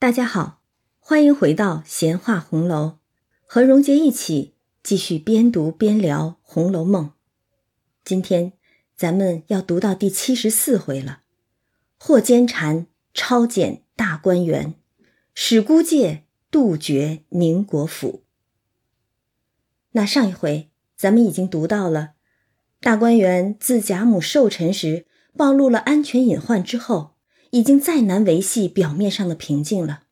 大家好，欢迎回到闲话红楼，和荣杰一起继续边读边聊《红楼梦》。今天咱们要读到第七十四回了，霍坚禅抄检大观园，史孤介杜绝宁国府。那上一回咱们已经读到了，大观园自贾母寿辰时暴露了安全隐患之后。已经再难维系表面上的平静了。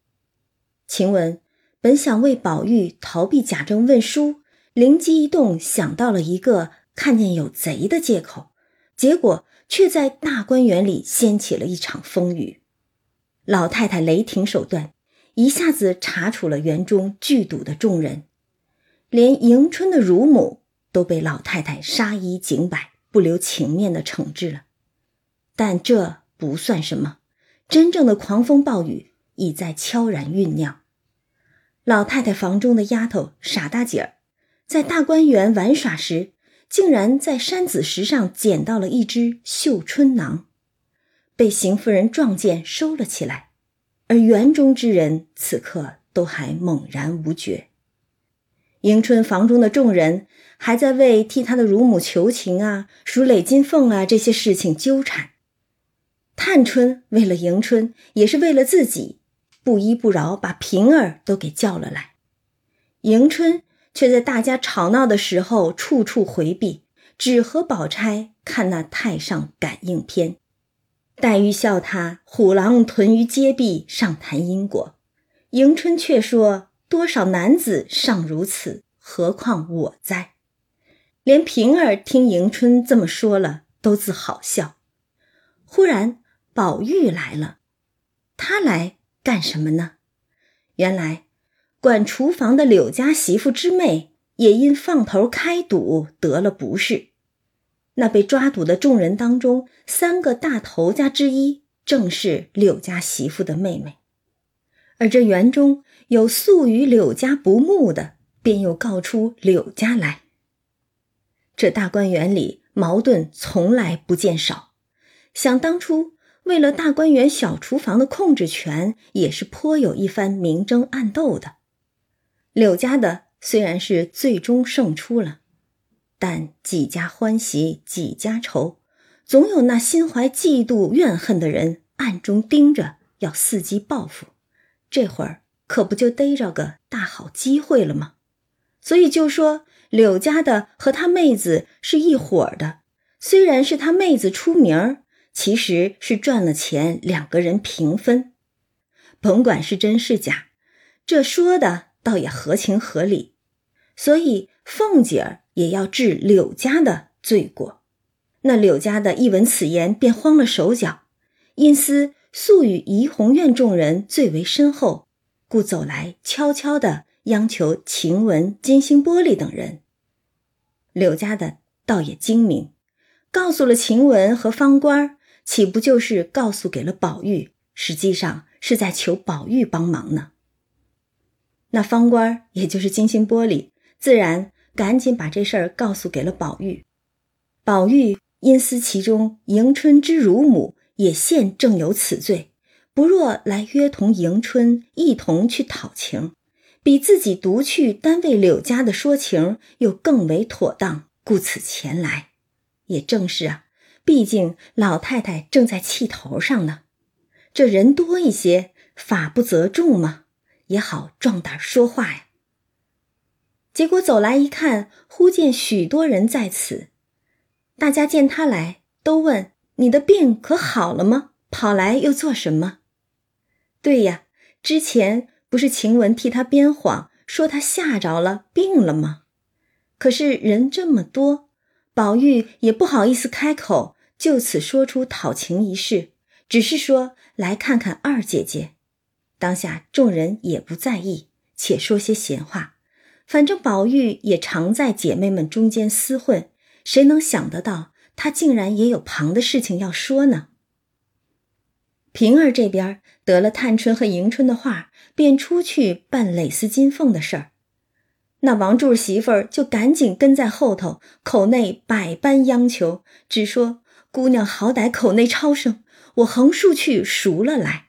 晴雯本想为宝玉逃避贾政问书，灵机一动想到了一个看见有贼的借口，结果却在大观园里掀起了一场风雨。老太太雷霆手段，一下子查处了园中聚赌的众人，连迎春的乳母都被老太太杀一儆百、不留情面的惩治了。但这不算什么。真正的狂风暴雨已在悄然酝酿。老太太房中的丫头傻大姐儿，在大观园玩耍时，竟然在山子石上捡到了一只绣春囊，被邢夫人撞见收了起来。而园中之人此刻都还猛然无觉。迎春房中的众人还在为替她的乳母求情啊、数累金凤啊这些事情纠缠。探春为了迎春，也是为了自己，不依不饶，把平儿都给叫了来。迎春却在大家吵闹的时候处处回避，只和宝钗看那太上感应篇。黛玉笑他虎狼屯于阶壁，上谈因果；迎春却说多少男子尚如此，何况我哉？连平儿听迎春这么说了，都自好笑。忽然。宝玉来了，他来干什么呢？原来，管厨房的柳家媳妇之妹也因放头开赌得了不是。那被抓赌的众人当中，三个大头家之一正是柳家媳妇的妹妹。而这园中有素与柳家不睦的，便又告出柳家来。这大观园里矛盾从来不见少，想当初。为了大观园小厨房的控制权，也是颇有一番明争暗斗的。柳家的虽然是最终胜出了，但几家欢喜几家愁，总有那心怀嫉妒怨恨的人暗中盯着，要伺机报复。这会儿可不就逮着个大好机会了吗？所以就说柳家的和他妹子是一伙的，虽然是他妹子出名儿。其实是赚了钱，两个人平分，甭管是真是假，这说的倒也合情合理。所以凤姐儿也要治柳家的罪过。那柳家的一闻此言，便慌了手脚，因思素与怡红院众人最为深厚，故走来悄悄的央求晴雯、金星玻璃等人。柳家的倒也精明，告诉了晴雯和方官儿。岂不就是告诉给了宝玉？实际上是在求宝玉帮忙呢。那方官也就是金星玻璃，自然赶紧把这事儿告诉给了宝玉。宝玉因思其中迎春之乳母也现正有此罪，不若来约同迎春一同去讨情，比自己独去单为柳家的说情又更为妥当，故此前来。也正是啊。毕竟老太太正在气头上呢，这人多一些，法不责众嘛，也好壮胆说话呀。结果走来一看，忽见许多人在此，大家见他来，都问：“你的病可好了吗？跑来又做什么？”对呀，之前不是晴雯替他编谎，说他吓着了，病了吗？可是人这么多，宝玉也不好意思开口。就此说出讨情一事，只是说来看看二姐姐。当下众人也不在意，且说些闲话。反正宝玉也常在姐妹们中间厮混，谁能想得到他竟然也有旁的事情要说呢？平儿这边得了探春和迎春的话，便出去办蕾丝金凤的事儿。那王柱媳妇儿就赶紧跟在后头，口内百般央求，只说。姑娘好歹口内超生，我横竖去赎了来。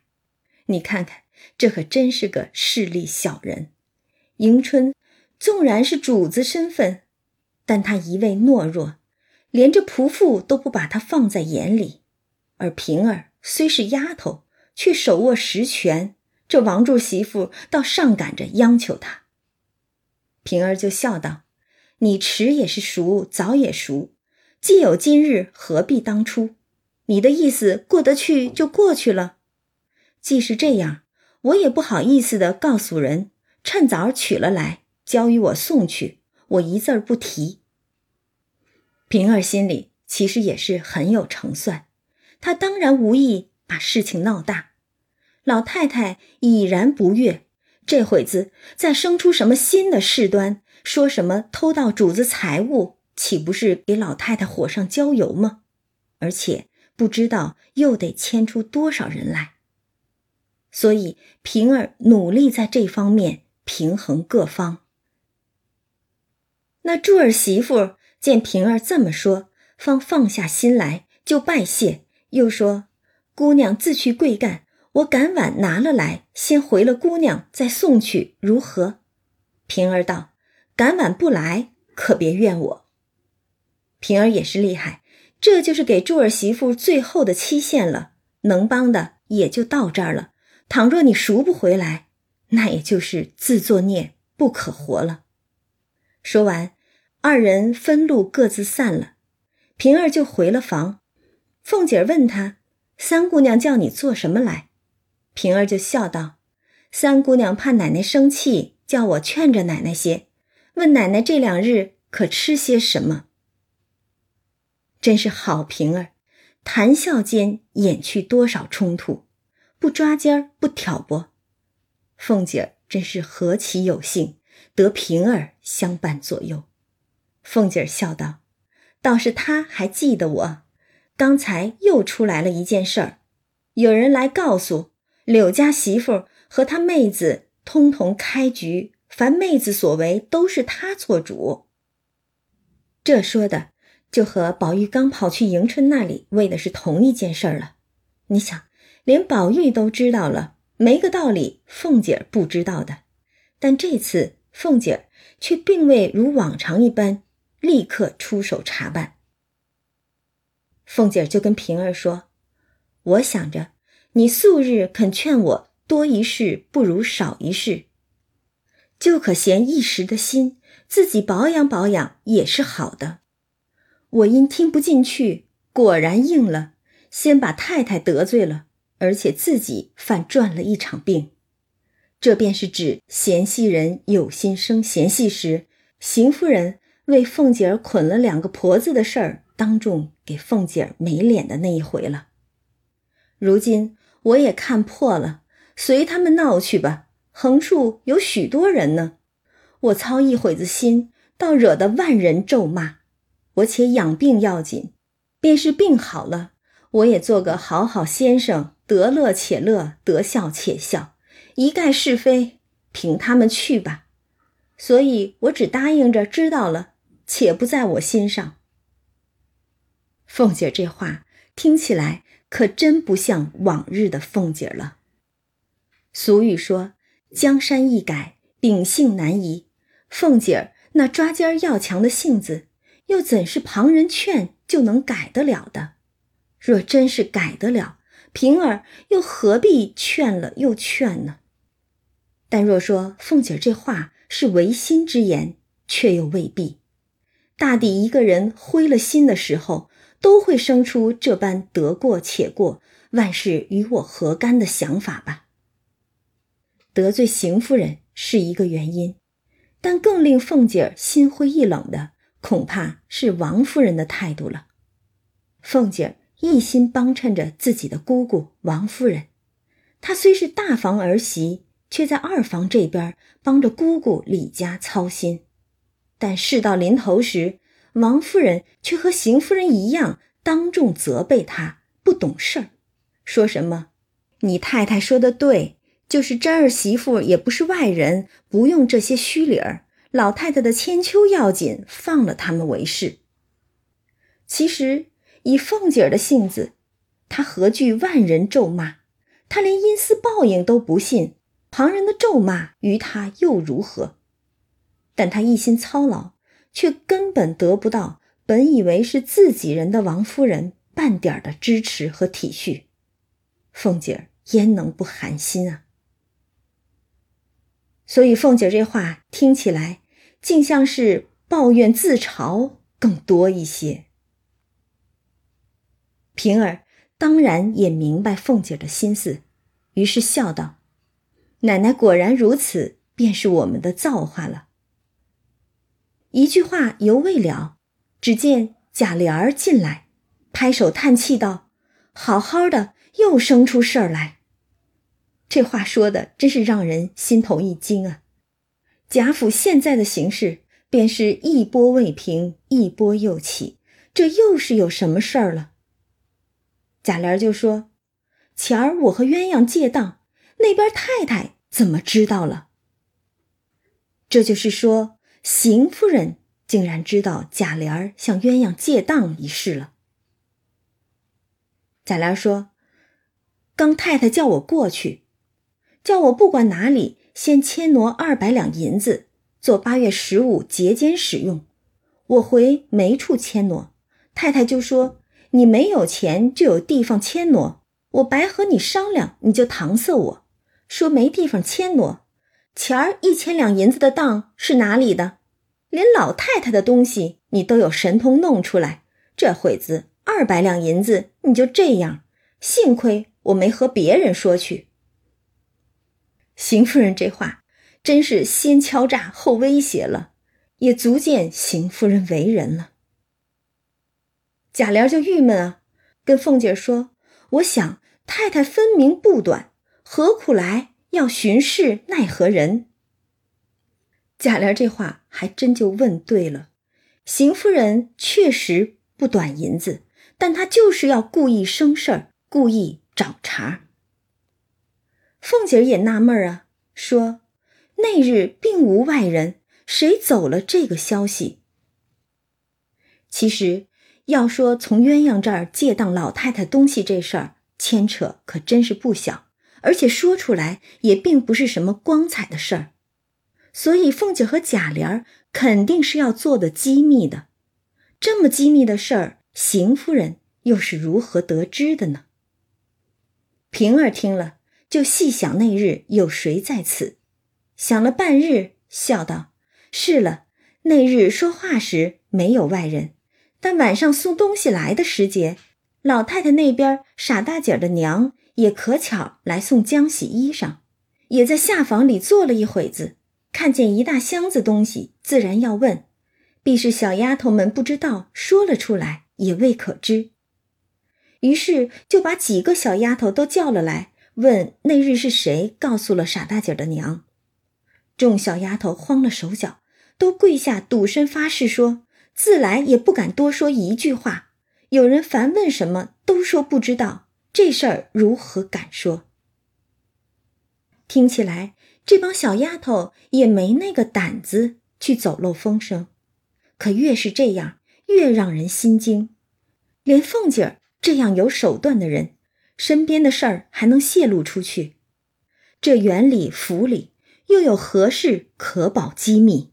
你看看这可真是个势利小人。迎春纵然是主子身份，但她一味懦弱，连这仆妇都不把她放在眼里。而平儿虽是丫头，却手握实权，这王柱媳妇倒上赶着央求她。平儿就笑道：“你迟也是熟，早也熟，既有今日，何必当初？你的意思过得去就过去了。既是这样，我也不好意思的告诉人，趁早取了来，交与我送去，我一字儿不提。”平儿心里其实也是很有成算，她当然无意把事情闹大。老太太已然不悦。这会子再生出什么新的事端，说什么偷盗主子财物，岂不是给老太太火上浇油吗？而且不知道又得牵出多少人来。所以平儿努力在这方面平衡各方。那柱儿媳妇见平儿这么说，方放下心来，就拜谢，又说：“姑娘自去贵干。”我赶晚拿了来，先回了姑娘，再送去，如何？平儿道：“赶晚不来，可别怨我。”平儿也是厉害，这就是给柱儿媳妇最后的期限了，能帮的也就到这儿了。倘若你赎不回来，那也就是自作孽，不可活了。说完，二人分路各自散了。平儿就回了房。凤姐儿问她：“三姑娘叫你做什么来？”平儿就笑道：“三姑娘怕奶奶生气，叫我劝着奶奶些。问奶奶这两日可吃些什么？”真是好平儿，谈笑间掩去多少冲突，不抓尖儿，不挑拨。凤姐儿真是何其有幸，得平儿相伴左右。凤姐儿笑道：“倒是他还记得我。刚才又出来了一件事儿，有人来告诉。”柳家媳妇和他妹子通同开局，凡妹子所为都是他做主。这说的就和宝玉刚跑去迎春那里为的是同一件事儿了。你想，连宝玉都知道了，没个道理凤姐儿不知道的。但这次凤姐儿却并未如往常一般立刻出手查办。凤姐儿就跟平儿说：“我想着。”你素日肯劝我多一事不如少一事，就可闲一时的心，自己保养保养也是好的。我因听不进去，果然应了，先把太太得罪了，而且自己犯赚了一场病。这便是指嫌隙人有心生嫌隙时，邢夫人为凤姐儿捆了两个婆子的事儿，当众给凤姐儿没脸的那一回了。如今。我也看破了，随他们闹去吧。横处有许多人呢，我操一会子心，倒惹得万人咒骂。我且养病要紧，便是病好了，我也做个好好先生，得乐且乐，得笑且笑，一概是非，凭他们去吧。所以我只答应着知道了，且不在我心上。凤姐这话听起来。可真不像往日的凤姐了。俗语说：“江山易改，秉性难移。”凤姐儿那抓尖要强的性子，又怎是旁人劝就能改得了的？若真是改得了，平儿又何必劝了又劝呢？但若说凤姐这话是违心之言，却又未必。大抵一个人灰了心的时候。都会生出这般得过且过，万事与我何干的想法吧。得罪邢夫人是一个原因，但更令凤姐心灰意冷的，恐怕是王夫人的态度了。凤姐儿一心帮衬着自己的姑姑王夫人，她虽是大房儿媳，却在二房这边帮着姑姑李家操心。但事到临头时，王夫人却和邢夫人一样，当众责备她不懂事儿，说什么：“你太太说的对，就是真儿媳妇也不是外人，不用这些虚礼儿。老太太的千秋要紧，放了他们为是。”其实以凤姐儿的性子，她何惧万人咒骂？她连阴司报应都不信，旁人的咒骂于她又如何？但她一心操劳，却根本得不到本以为是自己人的王夫人半点的支持和体恤，凤姐儿焉能不寒心啊？所以凤姐这话听起来，竟像是抱怨自嘲更多一些。平儿当然也明白凤姐的心思，于是笑道：“奶奶果然如此，便是我们的造化了。”一句话犹未了，只见贾琏儿进来，拍手叹气道：“好好的，又生出事儿来。”这话说的真是让人心头一惊啊！贾府现在的形势，便是一波未平，一波又起，这又是有什么事儿了？贾琏就说：“前儿我和鸳鸯借当，那边太太怎么知道了？”这就是说，邢夫人竟然知道贾琏向鸳鸯借当一事了。贾琏说：“刚太太叫我过去。”叫我不管哪里，先牵挪二百两银子，做八月十五节间使用。我回没处牵挪，太太就说：“你没有钱，就有地方牵挪。”我白和你商量，你就搪塞我说没地方牵挪。钱儿一千两银子的当是哪里的？连老太太的东西你都有神通弄出来。这会子二百两银子你就这样，幸亏我没和别人说去。邢夫人这话真是先敲诈后威胁了，也足见邢夫人为人了。贾琏就郁闷啊，跟凤姐说：“我想太太分明不短，何苦来要巡视奈何人？”贾琏这话还真就问对了，邢夫人确实不短银子，但她就是要故意生事儿，故意找茬。凤姐儿也纳闷啊，说：“那日并无外人，谁走了这个消息？”其实要说从鸳鸯这儿借当老太太东西这事儿，牵扯可真是不小，而且说出来也并不是什么光彩的事儿。所以凤姐和贾琏肯定是要做的机密的。这么机密的事儿，邢夫人又是如何得知的呢？平儿听了。就细想那日有谁在此，想了半日，笑道：“是了，那日说话时没有外人，但晚上送东西来的时节，老太太那边傻大姐的娘也可巧来送浆洗衣裳，也在下房里坐了一会子，看见一大箱子东西，自然要问，必是小丫头们不知道，说了出来也未可知，于是就把几个小丫头都叫了来。”问那日是谁告诉了傻大姐的娘？众小丫头慌了手脚，都跪下赌身发誓说：自来也不敢多说一句话。有人烦问什么，都说不知道。这事儿如何敢说？听起来这帮小丫头也没那个胆子去走漏风声。可越是这样，越让人心惊。连凤姐儿这样有手段的人。身边的事儿还能泄露出去，这园里府里又有何事可保机密？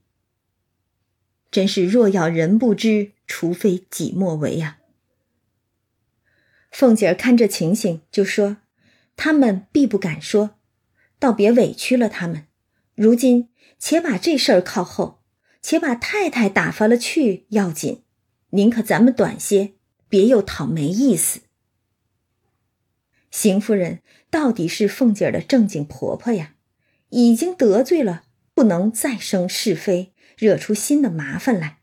真是若要人不知，除非己莫为啊！凤姐儿看这情形，就说：“他们必不敢说，倒别委屈了他们。如今且把这事儿靠后，且把太太打发了去要紧。宁可咱们短些，别又讨没意思。”邢夫人到底是凤姐儿的正经婆婆呀，已经得罪了，不能再生是非，惹出新的麻烦来。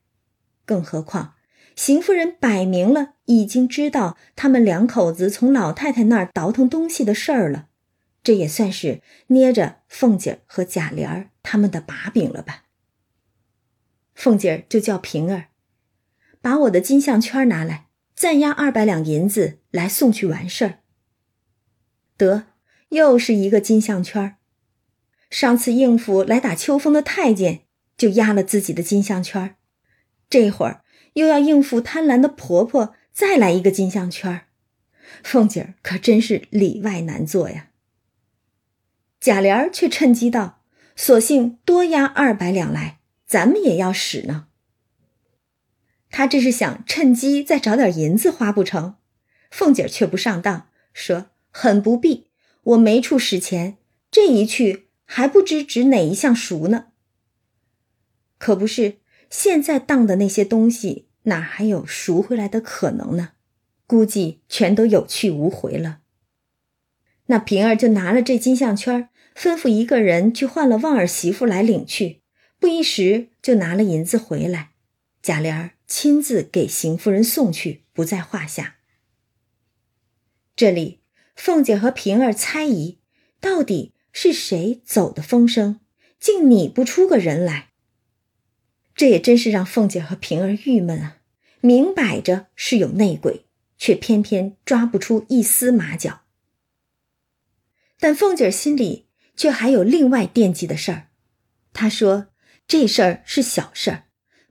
更何况，邢夫人摆明了已经知道他们两口子从老太太那儿倒腾东西的事儿了，这也算是捏着凤姐儿和贾琏儿他们的把柄了吧？凤姐儿就叫平儿，把我的金项圈拿来，暂押二百两银子来送去完事儿。得，又是一个金项圈上次应付来打秋风的太监，就压了自己的金项圈这会儿又要应付贪婪的婆婆，再来一个金项圈凤姐儿可真是里外难做呀。贾琏却趁机道：“索性多压二百两来，咱们也要使呢。”他这是想趁机再找点银子花不成？凤姐却不上当，说：“很不必，我没处使钱，这一去还不知指哪一项赎呢。可不是，现在当的那些东西，哪还有赎回来的可能呢？估计全都有去无回了。”那平儿就拿了这金项圈，吩咐一个人去换了旺儿媳妇来领去，不一时就拿了银子回来。贾琏。亲自给邢夫人送去，不在话下。这里，凤姐和平儿猜疑，到底是谁走的风声，竟拟不出个人来。这也真是让凤姐和平儿郁闷啊！明摆着是有内鬼，却偏偏抓不出一丝马脚。但凤姐心里却还有另外惦记的事儿。她说：“这事儿是小事儿。”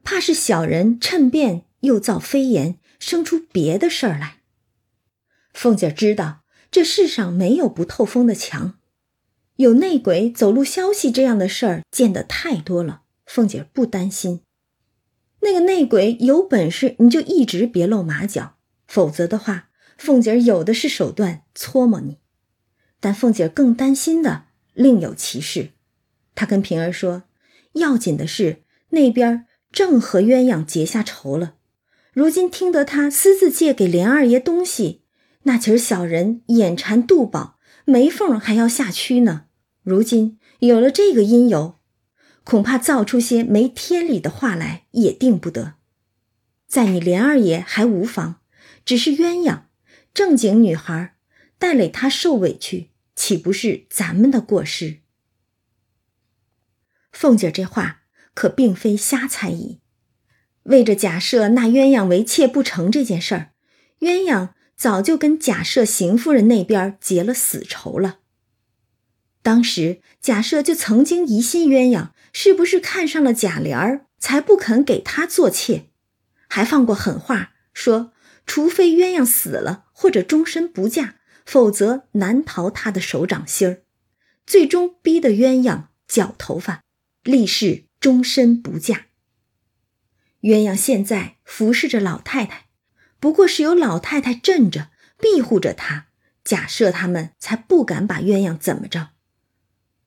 怕是小人趁便又造飞言，生出别的事儿来。凤姐知道这世上没有不透风的墙，有内鬼走漏消息这样的事儿见得太多了。凤姐不担心，那个内鬼有本事，你就一直别露马脚，否则的话，凤姐有的是手段搓磨你。但凤姐更担心的另有其事，她跟平儿说：“要紧的是那边。”正和鸳鸯结下仇了，如今听得他私自借给连二爷东西，那群小人眼馋肚饱，没缝还要下蛆呢。如今有了这个因由，恐怕造出些没天理的话来也定不得。在你连二爷还无妨，只是鸳鸯正经女孩，带累他受委屈，岂不是咱们的过失？凤姐这话。可并非瞎猜疑，为着假设那鸳鸯为妾不成这件事儿，鸳鸯早就跟假设邢夫人那边结了死仇了。当时假设就曾经疑心鸳鸯是不是看上了贾琏儿，才不肯给他做妾，还放过狠话，说除非鸳鸯死了或者终身不嫁，否则难逃他的手掌心儿。最终逼得鸳鸯绞头发，立誓。终身不嫁。鸳鸯现在服侍着老太太，不过是有老太太镇着庇护着她，假设他们才不敢把鸳鸯怎么着。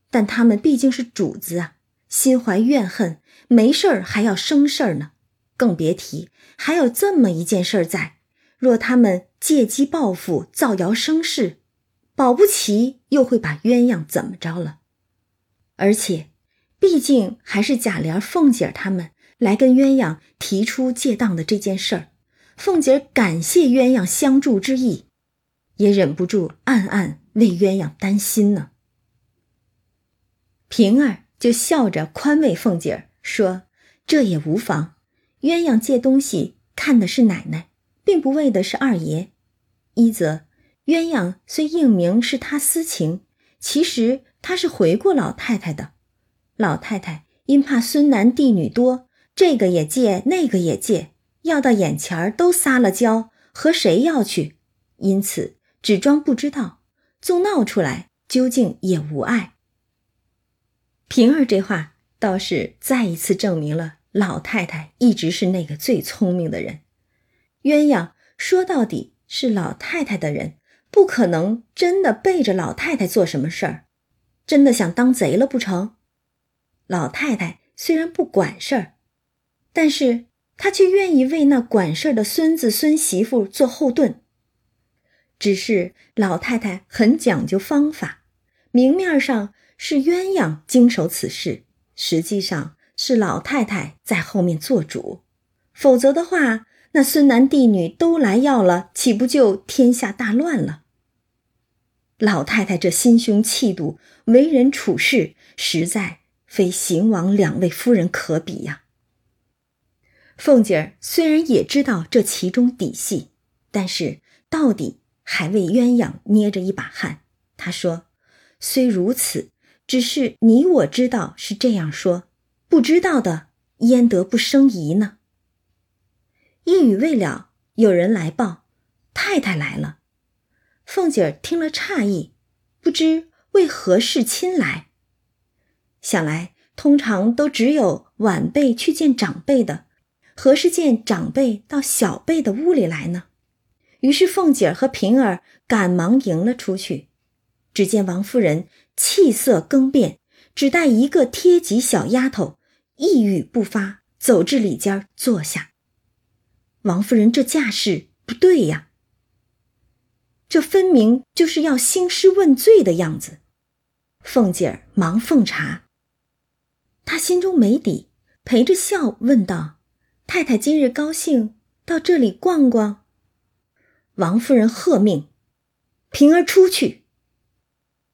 但他们毕竟是主子啊，心怀怨恨，没事儿还要生事儿呢，更别提还有这么一件事儿在。若他们借机报复，造谣生事，保不齐又会把鸳鸯怎么着了，而且。毕竟还是贾琏、凤姐他们来跟鸳鸯提出借当的这件事儿，凤姐感谢鸳鸯相助之意，也忍不住暗暗为鸳鸯担心呢。平儿就笑着宽慰凤姐说：“这也无妨，鸳鸯借东西看的是奶奶，并不为的是二爷。一则鸳鸯虽应名是他私情，其实他是回过老太太的。”老太太因怕孙男弟女多，这个也借，那个也借，要到眼前儿都撒了娇，和谁要去？因此只装不知道，纵闹出来，究竟也无碍。平儿这话倒是再一次证明了老太太一直是那个最聪明的人。鸳鸯说到底是老太太的人，不可能真的背着老太太做什么事儿，真的想当贼了不成？老太太虽然不管事儿，但是他却愿意为那管事儿的孙子孙媳妇做后盾。只是老太太很讲究方法，明面上是鸳鸯经手此事，实际上是老太太在后面做主。否则的话，那孙男弟女都来要了，岂不就天下大乱了？老太太这心胸气度、为人处事，实在。非邢王两位夫人可比呀。凤姐儿虽然也知道这其中底细，但是到底还为鸳鸯捏着一把汗。她说：“虽如此，只是你我知道是这样说，不知道的焉得不生疑呢？”一语未了，有人来报：“太太来了。”凤姐儿听了诧异，不知为何事亲来？想来通常都只有晚辈去见长辈的，何时见长辈到小辈的屋里来呢？于是凤姐儿和平儿赶忙迎了出去。只见王夫人气色更变，只带一个贴脊小丫头，一语不发，走至里间坐下。王夫人这架势不对呀，这分明就是要兴师问罪的样子。凤姐儿忙奉茶，她心中没底，陪着笑问道：“太太今日高兴到这里逛逛？”王夫人喝命：“平儿出去。”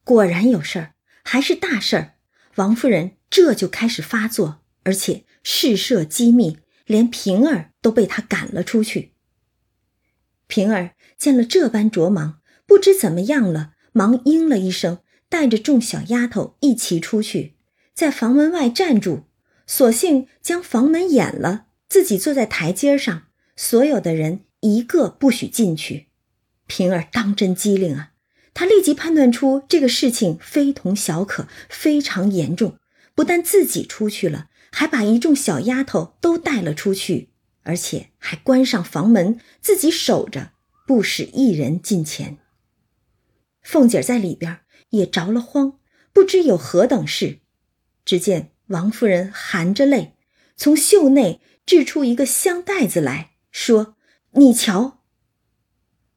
果然有事儿，还是大事儿。王夫人这就开始发作，而且事涉机密。连平儿都被他赶了出去。平儿见了这般着忙，不知怎么样了，忙应了一声，带着众小丫头一齐出去，在房门外站住，索性将房门掩了，自己坐在台阶上，所有的人一个不许进去。平儿当真机灵啊，她立即判断出这个事情非同小可，非常严重，不但自己出去了。还把一众小丫头都带了出去，而且还关上房门，自己守着，不使一人进前。凤姐在里边也着了慌，不知有何等事。只见王夫人含着泪，从袖内掷出一个香袋子来说：“你瞧。”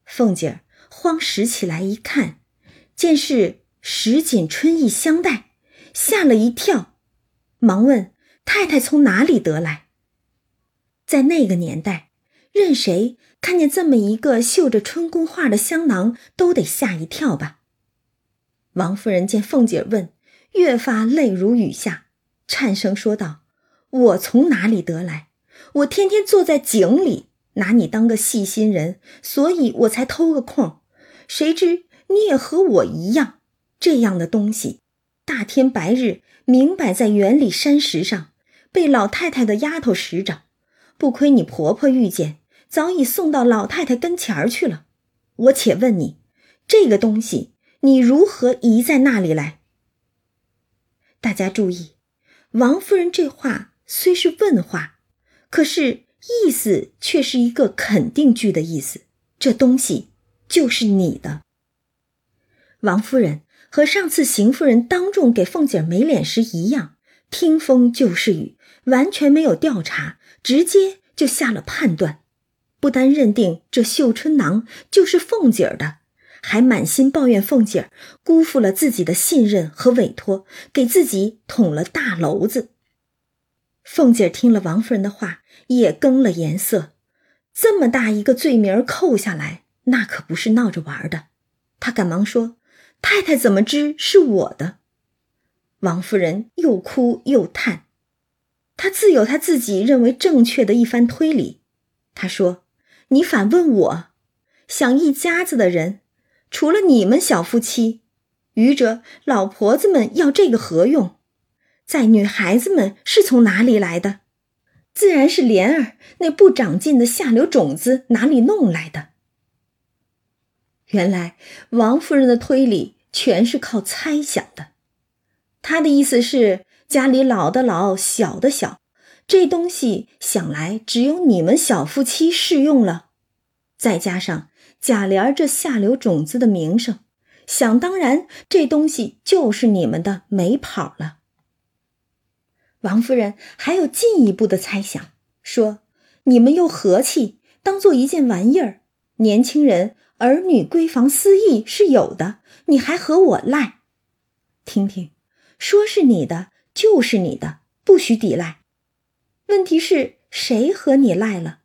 凤姐慌拾起来一看，见是石锦春意香袋，吓了一跳，忙问。太太从哪里得来？在那个年代，任谁看见这么一个绣着春宫画的香囊，都得吓一跳吧。王夫人见凤姐问，越发泪如雨下，颤声说道：“我从哪里得来？我天天坐在井里，拿你当个细心人，所以我才偷个空。谁知你也和我一样，这样的东西，大天白日明摆在园里山石上。”被老太太的丫头拾着，不亏你婆婆遇见，早已送到老太太跟前儿去了。我且问你，这个东西你如何移在那里来？大家注意，王夫人这话虽是问话，可是意思却是一个肯定句的意思。这东西就是你的。王夫人和上次邢夫人当众给凤姐没脸时一样，听风就是雨。完全没有调查，直接就下了判断，不单认定这绣春囊就是凤姐儿的，还满心抱怨凤姐儿辜负了自己的信任和委托，给自己捅了大娄子。凤姐听了王夫人的话，也更了颜色，这么大一个罪名扣下来，那可不是闹着玩的。她赶忙说：“太太怎么知是我的？”王夫人又哭又叹。她自有她自己认为正确的一番推理。她说：“你反问我，想一家子的人，除了你们小夫妻，余者老婆子们要这个何用？在女孩子们是从哪里来的？自然是莲儿那不长进的下流种子哪里弄来的。原来王夫人的推理全是靠猜想的。她的意思是。”家里老的老，小的小，这东西想来只有你们小夫妻适用了。再加上贾琏这下流种子的名声，想当然，这东西就是你们的，没跑了。王夫人还有进一步的猜想，说你们又和气，当做一件玩意儿。年轻人儿女闺房私意是有的，你还和我赖？听听，说是你的。就是你的，不许抵赖。问题是谁和你赖了？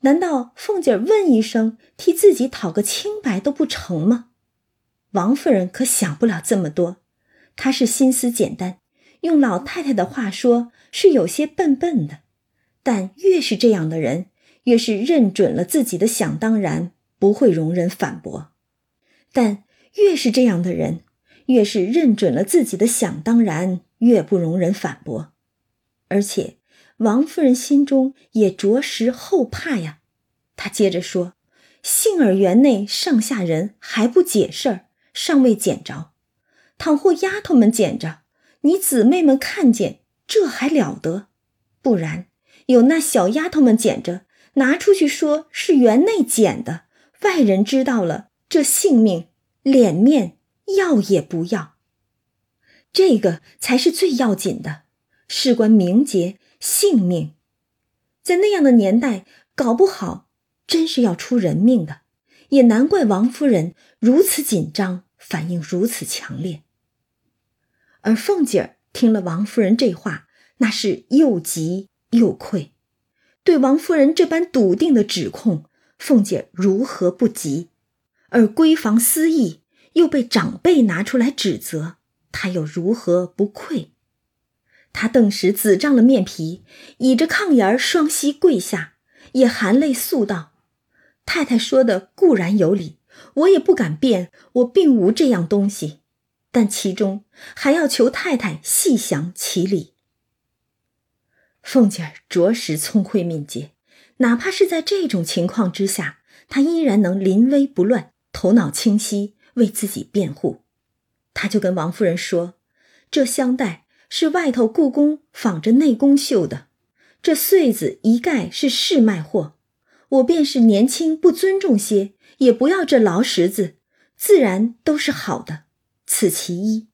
难道凤姐问一声，替自己讨个清白都不成吗？王夫人可想不了这么多，她是心思简单，用老太太的话说，是有些笨笨的。但越是这样的人，越是认准了自己的想当然，不会容忍反驳；但越是这样的人，越是认准了自己的想当然。越不容人反驳，而且王夫人心中也着实后怕呀。她接着说：“杏儿园内上下人还不解事儿，尚未捡着。倘或丫头们捡着，你姊妹们看见，这还了得？不然，有那小丫头们捡着，拿出去说是园内捡的，外人知道了，这性命、脸面要也不要。这个才是最要紧的，事关名节、性命，在那样的年代，搞不好真是要出人命的。也难怪王夫人如此紧张，反应如此强烈。而凤姐儿听了王夫人这话，那是又急又愧。对王夫人这般笃定的指控，凤姐如何不急？而闺房私议又被长辈拿出来指责。她又如何不愧？他顿时紫涨了面皮，倚着炕沿儿，双膝跪下，也含泪诉道：“太太说的固然有理，我也不敢辩，我并无这样东西。但其中还要求太太细详其理。”凤姐儿着实聪慧敏捷，哪怕是在这种情况之下，她依然能临危不乱，头脑清晰，为自己辩护。她就跟王夫人说：“这香袋是外头故宫仿着内宫绣的，这穗子一概是试卖货。我便是年轻不尊重些，也不要这劳什子，自然都是好的。此其一。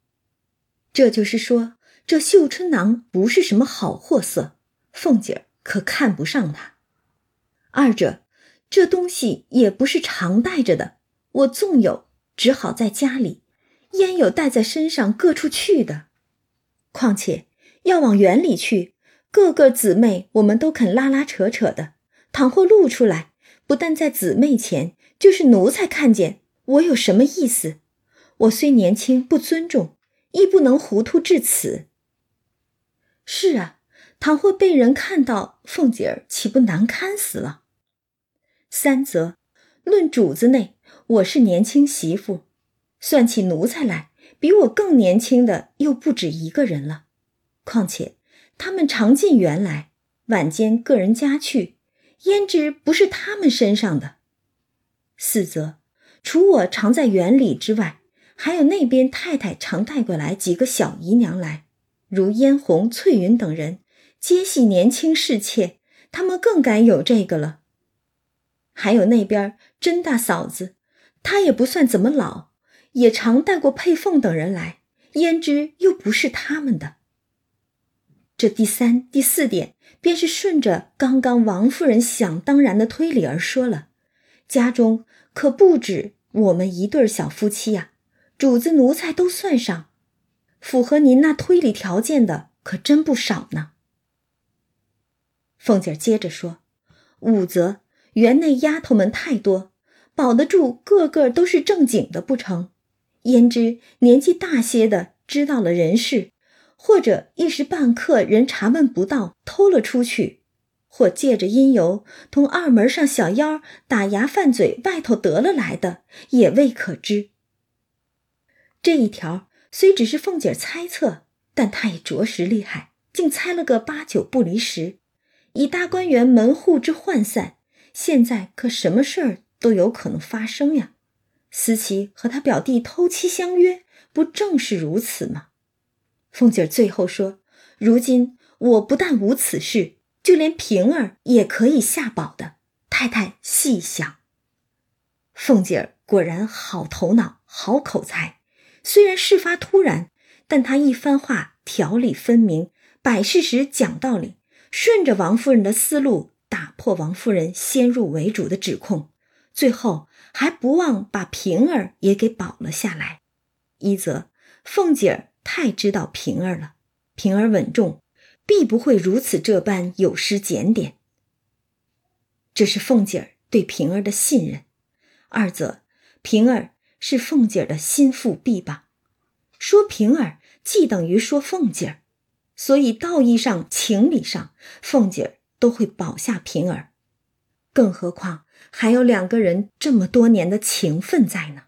这就是说，这绣春囊不是什么好货色，凤姐儿可看不上它。二者，这东西也不是常带着的，我纵有，只好在家里。”焉有带在身上各处去的？况且要往园里去，个个姊妹我们都肯拉拉扯扯的。倘或露出来，不但在姊妹前，就是奴才看见，我有什么意思？我虽年轻不尊重，亦不能糊涂至此。是啊，倘或被人看到，凤姐儿岂不难堪死了？三则，论主子内，我是年轻媳妇。算起奴才来，比我更年轻的又不止一个人了。况且他们常进园来，晚间个人家去，胭脂不是他们身上的。四则，除我常在园里之外，还有那边太太常带过来几个小姨娘来，如嫣红、翠云等人，皆系年轻侍妾，他们更该有这个了。还有那边甄大嫂子，她也不算怎么老。也常带过佩凤等人来，胭脂又不是他们的。这第三、第四点，便是顺着刚刚王夫人想当然的推理而说了。家中可不止我们一对小夫妻呀，主子奴才都算上，符合您那推理条件的可真不少呢。凤姐接着说：“五则园内丫头们太多，保得住个个都是正经的不成？”焉知年纪大些的知道了人事，或者一时半刻人查问不到，偷了出去，或借着因由同二门上小妖打牙犯嘴，外头得了来的，也未可知。这一条虽只是凤姐猜测，但她也着实厉害，竟猜了个八九不离十。以大观园门户之涣散，现在可什么事儿都有可能发生呀。思琪和他表弟偷妻相约，不正是如此吗？凤姐最后说：“如今我不但无此事，就连平儿也可以下保的。太太细想。”凤姐果然好头脑，好口才。虽然事发突然，但她一番话条理分明，摆事实讲道理，顺着王夫人的思路，打破王夫人先入为主的指控，最后。还不忘把平儿也给保了下来。一则凤姐儿太知道平儿了，平儿稳重，必不会如此这般有失检点。这是凤姐儿对平儿的信任。二则平儿是凤姐儿的心腹臂膀，说平儿既等于说凤姐儿，所以道义上、情理上，凤姐儿都会保下平儿。更何况。还有两个人这么多年的情分在呢。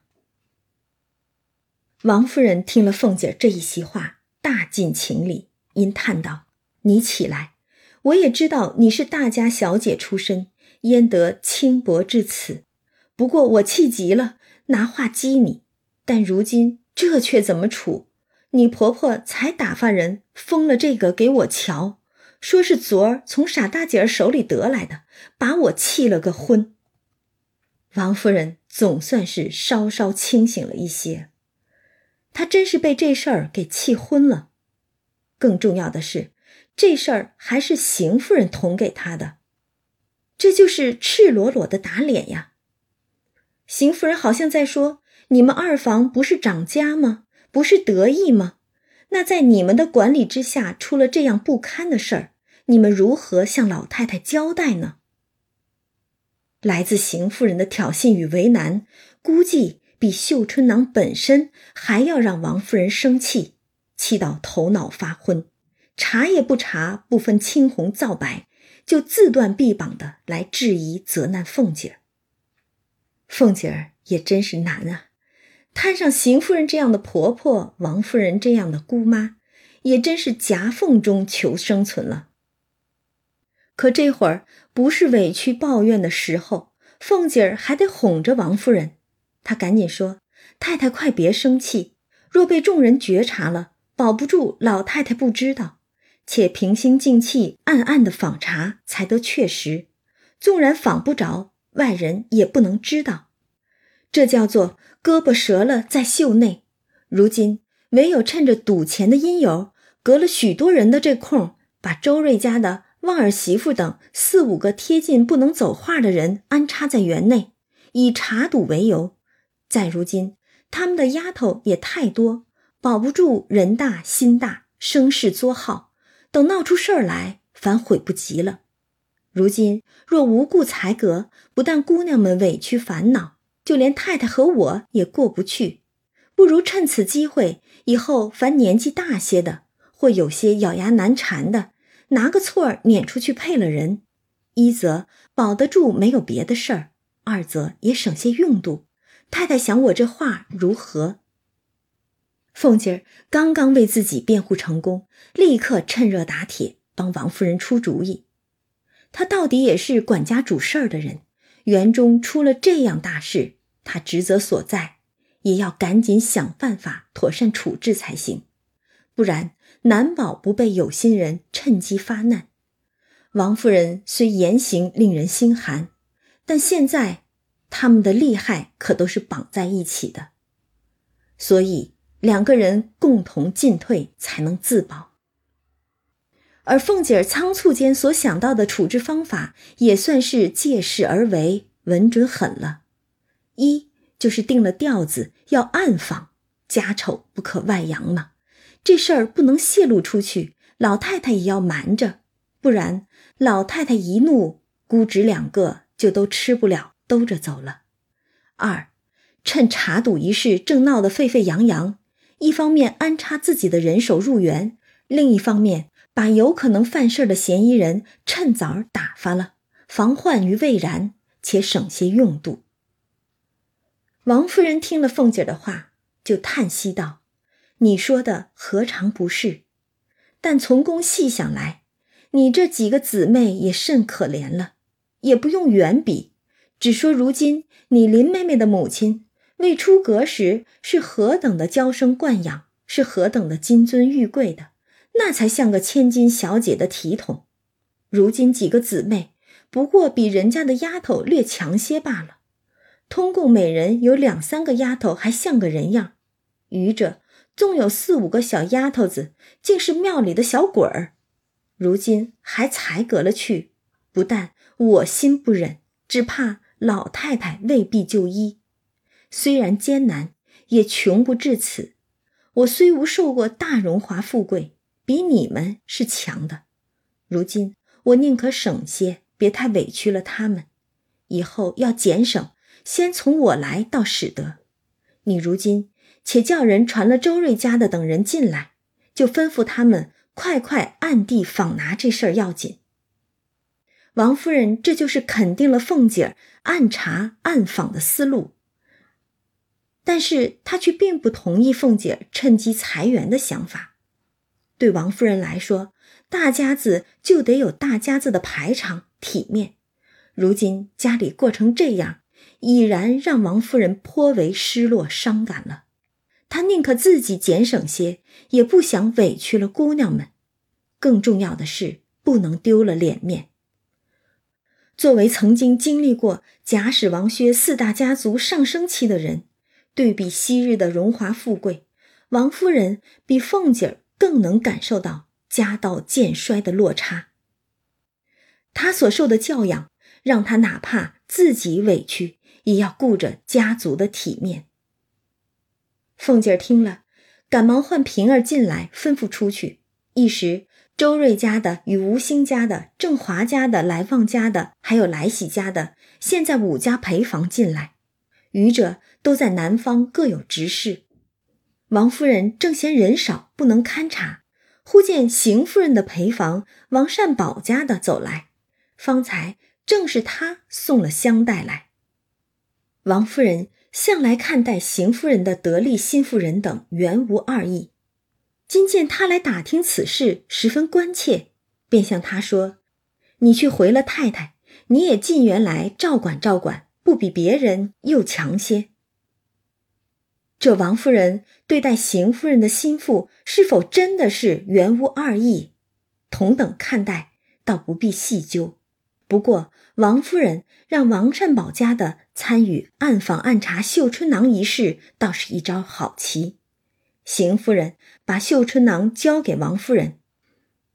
王夫人听了凤姐这一席话，大尽情理，因叹道：“你起来，我也知道你是大家小姐出身，焉得轻薄至此？不过我气急了，拿话激你。但如今这却怎么处？你婆婆才打发人封了这个给我瞧，说是昨儿从傻大姐儿手里得来的，把我气了个昏。王夫人总算是稍稍清醒了一些，她真是被这事儿给气昏了。更重要的是，这事儿还是邢夫人捅给她的，这就是赤裸裸的打脸呀。邢夫人好像在说：“你们二房不是长家吗？”不是得意吗？那在你们的管理之下出了这样不堪的事儿，你们如何向老太太交代呢？来自邢夫人的挑衅与为难，估计比绣春囊本身还要让王夫人生气，气到头脑发昏，查也不查，不分青红皂白，就自断臂膀的来质疑责难凤姐儿。凤姐儿也真是难啊。摊上邢夫人这样的婆婆，王夫人这样的姑妈，也真是夹缝中求生存了。可这会儿不是委屈抱怨的时候，凤姐儿还得哄着王夫人。她赶紧说：“太太快别生气，若被众人觉察了，保不住老太太不知道，且平心静气，暗暗的访查才得确实。纵然访不着，外人也不能知道。”这叫做胳膊折了在袖内。如今唯有趁着赌钱的因由，隔了许多人的这空，把周瑞家的旺儿媳妇等四五个贴近不能走话的人安插在园内，以查赌为由。再如今，他们的丫头也太多，保不住人大心大，声势作号。等闹出事儿来，反悔不及了。如今若无故裁革，不但姑娘们委屈烦恼。就连太太和我也过不去，不如趁此机会，以后凡年纪大些的，或有些咬牙难缠的，拿个错儿撵出去配了人，一则保得住没有别的事儿，二则也省些用度。太太想我这话如何？凤姐儿刚刚为自己辩护成功，立刻趁热打铁帮王夫人出主意。他到底也是管家主事儿的人，园中出了这样大事。他职责所在，也要赶紧想办法妥善处置才行，不然难保不被有心人趁机发难。王夫人虽言行令人心寒，但现在他们的利害可都是绑在一起的，所以两个人共同进退才能自保。而凤姐儿仓促间所想到的处置方法，也算是借势而为，稳准狠了。一就是定了调子，要暗访，家丑不可外扬嘛。这事儿不能泄露出去，老太太也要瞒着，不然老太太一怒，姑侄两个就都吃不了兜着走了。二，趁查赌一事正闹得沸沸扬扬，一方面安插自己的人手入园，另一方面把有可能犯事的嫌疑人趁早打发了，防患于未然，且省些用度。王夫人听了凤姐的话，就叹息道：“你说的何尝不是？但从公细想来，你这几个姊妹也甚可怜了。也不用远比，只说如今你林妹妹的母亲未出阁时是何等的娇生惯养，是何等的金尊玉贵的，那才像个千金小姐的体统。如今几个姊妹不过比人家的丫头略强些罢了。”通共每人有两三个丫头，还像个人样；余者纵有四五个小丫头子，竟是庙里的小鬼儿。如今还才隔了去，不但我心不忍，只怕老太太未必就医。虽然艰难，也穷不至此。我虽无受过大荣华富贵，比你们是强的。如今我宁可省些，别太委屈了他们。以后要俭省。先从我来倒使得，你如今且叫人传了周瑞家的等人进来，就吩咐他们快快暗地访拿这事儿要紧。王夫人这就是肯定了凤姐儿暗查暗访的思路，但是她却并不同意凤姐趁机裁员的想法。对王夫人来说，大家子就得有大家子的排场体面，如今家里过成这样。已然让王夫人颇为失落伤感了，她宁可自己俭省些，也不想委屈了姑娘们。更重要的是，不能丢了脸面。作为曾经经历过贾史王薛四大家族上升期的人，对比昔日的荣华富贵，王夫人比凤姐儿更能感受到家道渐衰的落差。他所受的教养，让他哪怕自己委屈，也要顾着家族的体面。凤姐儿听了，赶忙唤平儿进来，吩咐出去。一时。周瑞家的与吴兴家的、郑华家的、来旺家的，还有来喜家的，现在五家陪房进来，余者都在南方各有执事。王夫人正嫌人少不能勘察，忽见邢夫人的陪房王善保家的走来，方才正是他送了香袋来。王夫人向来看待邢夫人的得力心腹人等原无二意。今见他来打听此事，十分关切，便向他说：“你去回了太太，你也进园来照管照管，不比别人又强些。”这王夫人对待邢夫人的心腹，是否真的是原无二意？同等看待，倒不必细究。不过王夫人让王善保家的参与暗访暗查绣春囊一事，倒是一招好棋。邢夫人把绣春囊交给王夫人，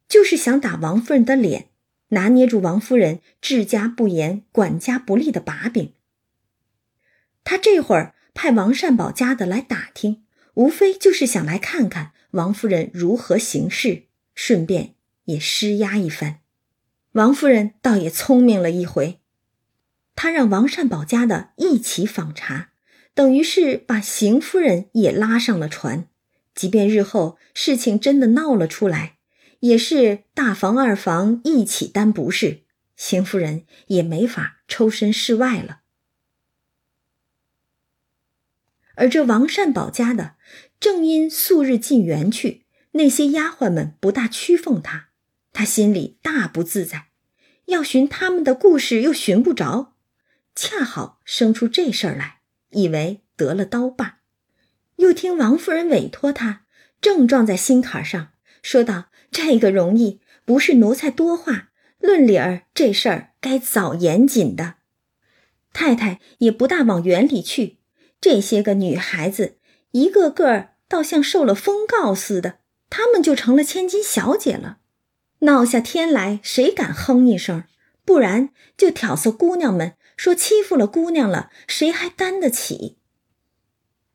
就是想打王夫人的脸，拿捏住王夫人治家不严、管家不力的把柄。他这会儿派王善保家的来打听，无非就是想来看看王夫人如何行事，顺便也施压一番。王夫人倒也聪明了一回，她让王善保家的一起访查，等于是把邢夫人也拉上了船。即便日后事情真的闹了出来，也是大房二房一起担不是，邢夫人也没法抽身事外了。而这王善保家的，正因素日进园去，那些丫鬟们不大屈奉他，他心里大不自在，要寻他们的故事又寻不着，恰好生出这事儿来，以为得了刀把。又听王夫人委托他，正撞在心坎上，说道：“这个容易，不是奴才多话。论理儿，这事儿该早严谨的。太太也不大往园里去，这些个女孩子，一个个倒像受了封告似的，她们就成了千金小姐了。闹下天来，谁敢哼一声？不然就挑唆姑娘们说欺负了姑娘了，谁还担得起？”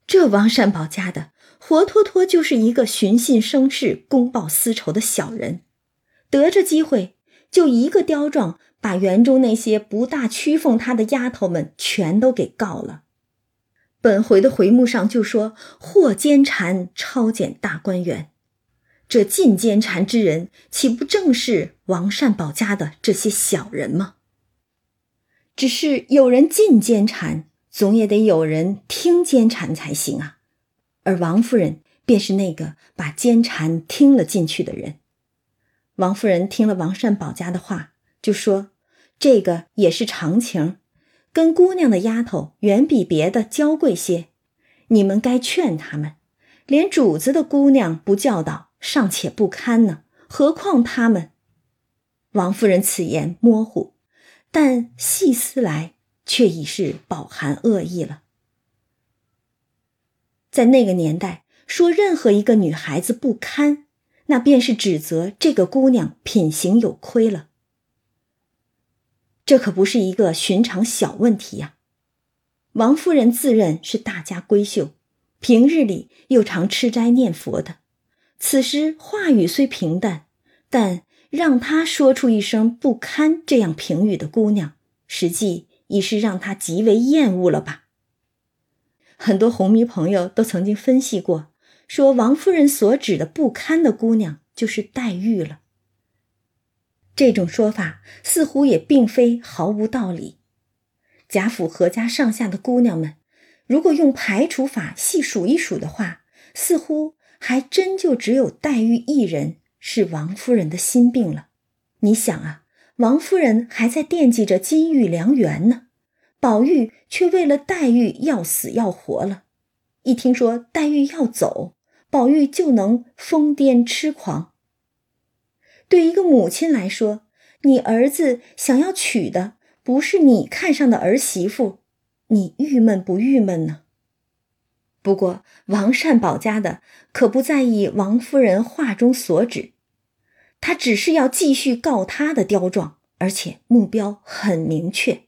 这王善保家的活脱脱就是一个寻衅生事、公报私仇的小人，得着机会就一个刁状，把园中那些不大屈奉他的丫头们全都给告了。本回的回目上就说获奸缠，抄检大观园，这进奸缠之人，岂不正是王善保家的这些小人吗？只是有人进奸缠。总也得有人听奸蝉才行啊，而王夫人便是那个把奸蝉听了进去的人。王夫人听了王善保家的话，就说：“这个也是常情，跟姑娘的丫头远比别的娇贵些，你们该劝他们。连主子的姑娘不教导，尚且不堪呢，何况他们？”王夫人此言模糊，但细思来。却已是饱含恶意了。在那个年代，说任何一个女孩子不堪，那便是指责这个姑娘品行有亏了。这可不是一个寻常小问题呀。王夫人自认是大家闺秀，平日里又常吃斋念佛的，此时话语虽平淡，但让她说出一声不堪这样评语的姑娘，实际。已是让他极为厌恶了吧？很多红迷朋友都曾经分析过，说王夫人所指的不堪的姑娘就是黛玉了。这种说法似乎也并非毫无道理。贾府何家上下的姑娘们，如果用排除法细数一数的话，似乎还真就只有黛玉一人是王夫人的心病了。你想啊。王夫人还在惦记着金玉良缘呢，宝玉却为了黛玉要死要活了。一听说黛玉要走，宝玉就能疯癫痴狂。对一个母亲来说，你儿子想要娶的不是你看上的儿媳妇，你郁闷不郁闷呢？不过王善保家的可不在意王夫人话中所指，他只是要继续告他的刁状，而且目标很明确。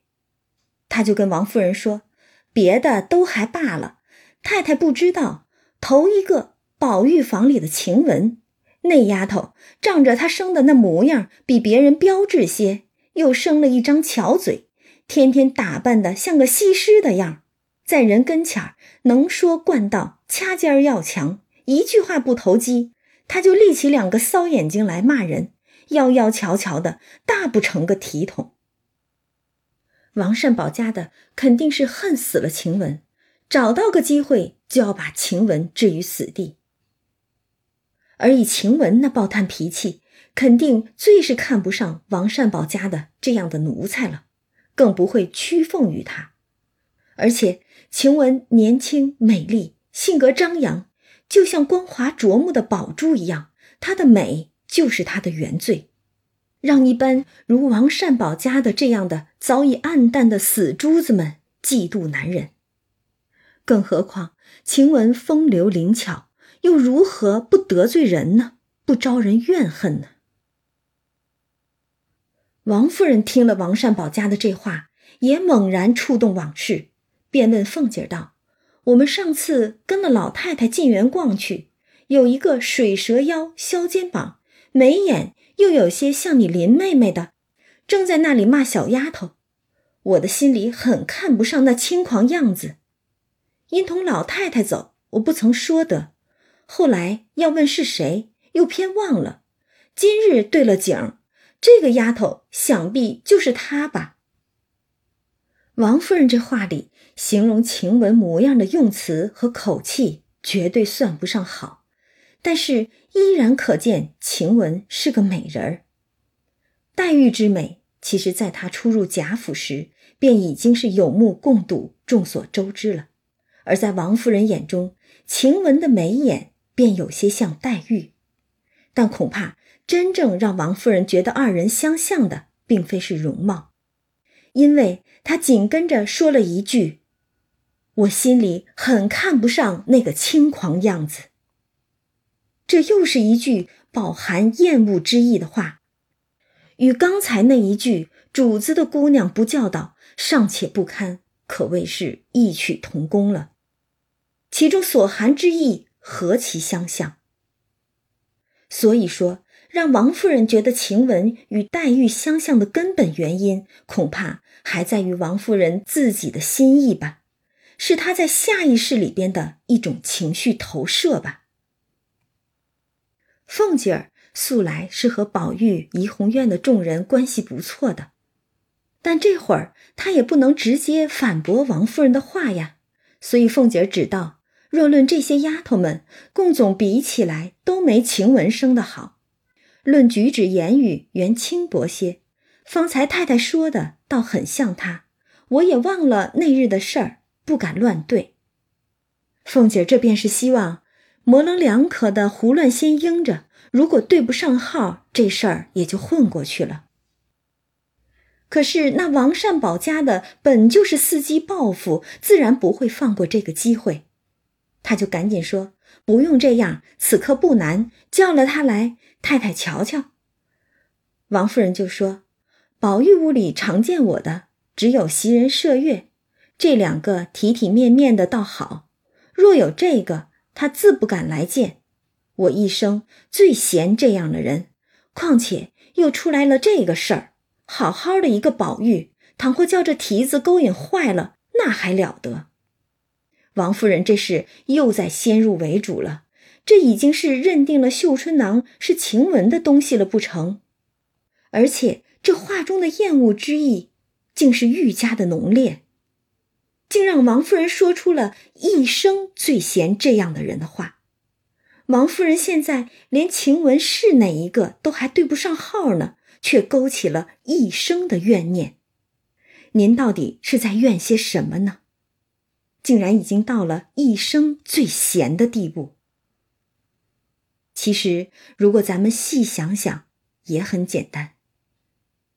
他就跟王夫人说：“别的都还罢了，太太不知道，头一个宝玉房里的晴雯。”那丫头仗着她生的那模样比别人标致些，又生了一张巧嘴，天天打扮的像个西施的样在人跟前儿能说惯道，掐尖儿要强，一句话不投机，她就立起两个骚眼睛来骂人，妖妖巧巧的，大不成个体统。王善保家的肯定是恨死了晴雯，找到个机会就要把晴雯置于死地。而以晴雯那暴炭脾气，肯定最是看不上王善保家的这样的奴才了，更不会屈奉于他。而且晴雯年轻美丽，性格张扬，就像光华灼目的宝珠一样，她的美就是她的原罪，让一般如王善保家的这样的早已暗淡的死珠子们嫉妒难忍。更何况晴雯风流灵巧。又如何不得罪人呢？不招人怨恨呢？王夫人听了王善保家的这话，也猛然触动往事，便问凤姐道：“我们上次跟了老太太进园逛去，有一个水蛇腰、削肩膀、眉眼又有些像你林妹妹的，正在那里骂小丫头。我的心里很看不上那轻狂样子，因同老太太走，我不曾说的。”后来要问是谁，又偏忘了。今日对了景，这个丫头想必就是她吧。王夫人这话里形容晴雯模样的用词和口气，绝对算不上好，但是依然可见晴雯是个美人儿。黛玉之美，其实在她初入贾府时便已经是有目共睹、众所周知了。而在王夫人眼中，晴雯的眉眼。便有些像黛玉，但恐怕真正让王夫人觉得二人相像的，并非是容貌，因为她紧跟着说了一句：“我心里很看不上那个轻狂样子。”这又是一句饱含厌恶之意的话，与刚才那一句“主子的姑娘不教导，尚且不堪”，可谓是异曲同工了。其中所含之意。何其相像！所以说，让王夫人觉得晴雯与黛玉相像的根本原因，恐怕还在于王夫人自己的心意吧，是她在下意识里边的一种情绪投射吧。凤姐儿素来是和宝玉、怡红院的众人关系不错的，但这会儿她也不能直接反驳王夫人的话呀，所以凤姐儿只道。若论这些丫头们，共总比起来都没晴雯生的好。论举止言语，原轻薄些。方才太太说的倒很像她，我也忘了那日的事儿，不敢乱对。凤姐这便是希望模棱两可的胡乱先应着，如果对不上号，这事儿也就混过去了。可是那王善保家的本就是伺机报复，自然不会放过这个机会。他就赶紧说：“不用这样，此刻不难，叫了他来，太太瞧瞧。”王夫人就说：“宝玉屋里常见我的只有袭人、麝月，这两个体体面面的倒好。若有这个，他自不敢来见。我一生最嫌这样的人，况且又出来了这个事儿，好好的一个宝玉，倘或叫这蹄子勾引坏了，那还了得？”王夫人这是又在先入为主了，这已经是认定了绣春囊是晴雯的东西了不成？而且这话中的厌恶之意，竟是愈加的浓烈，竟让王夫人说出了一生最嫌这样的人的话。王夫人现在连晴雯是哪一个都还对不上号呢，却勾起了一生的怨念。您到底是在怨些什么呢？竟然已经到了一生最闲的地步。其实，如果咱们细想想，也很简单。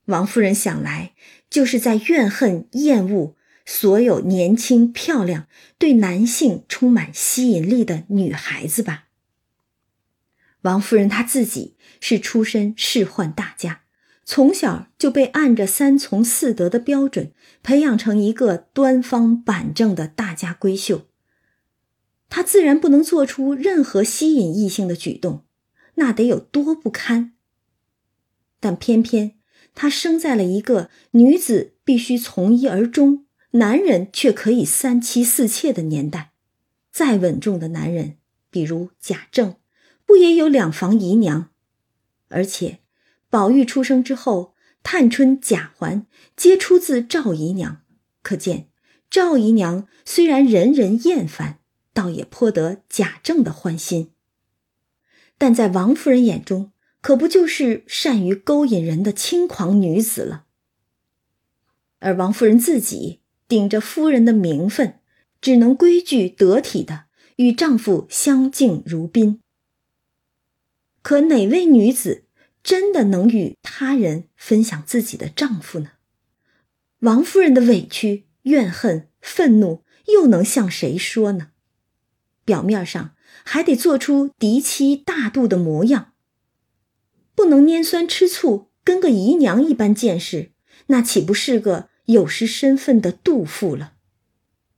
王夫人想来就是在怨恨、厌恶所有年轻、漂亮、对男性充满吸引力的女孩子吧。王夫人她自己是出身仕宦大家，从小就被按着三从四德的标准培养成一个端方板正的大家闺秀。她自然不能做出任何吸引异性的举动，那得有多不堪。但偏偏。她生在了一个女子必须从一而终，男人却可以三妻四妾的年代。再稳重的男人，比如贾政，不也有两房姨娘？而且，宝玉出生之后，探春、贾环皆出自赵姨娘，可见赵姨娘虽然人人厌烦，倒也颇得贾政的欢心。但在王夫人眼中，可不就是善于勾引人的轻狂女子了？而王夫人自己顶着夫人的名分，只能规矩得体的与丈夫相敬如宾。可哪位女子真的能与他人分享自己的丈夫呢？王夫人的委屈、怨恨、愤怒，又能向谁说呢？表面上还得做出嫡妻大度的模样。不能拈酸吃醋，跟个姨娘一般见识，那岂不是个有失身份的妒妇了？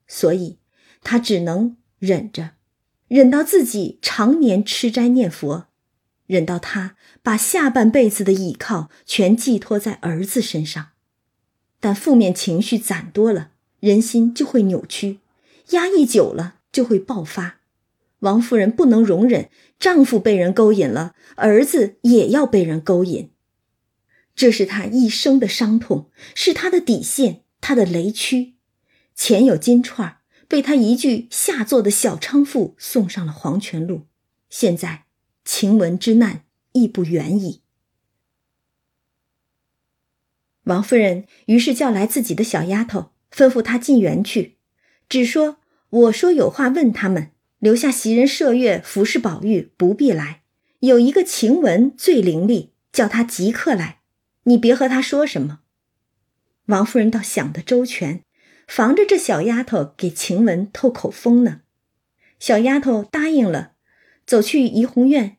所以，她只能忍着，忍到自己常年吃斋念佛，忍到她把下半辈子的倚靠全寄托在儿子身上。但负面情绪攒多了，人心就会扭曲，压抑久了就会爆发。王夫人不能容忍丈夫被人勾引了，儿子也要被人勾引，这是她一生的伤痛，是她的底线，她的雷区。前有金钏被她一句下作的小娼妇送上了黄泉路，现在晴雯之难亦不远矣。王夫人于是叫来自己的小丫头，吩咐她进园去，只说：“我说有话问他们。”留下袭人、麝月服侍宝玉，不必来。有一个晴雯最伶俐，叫她即刻来。你别和她说什么。王夫人倒想得周全，防着这小丫头给晴雯透口风呢。小丫头答应了，走去怡红院，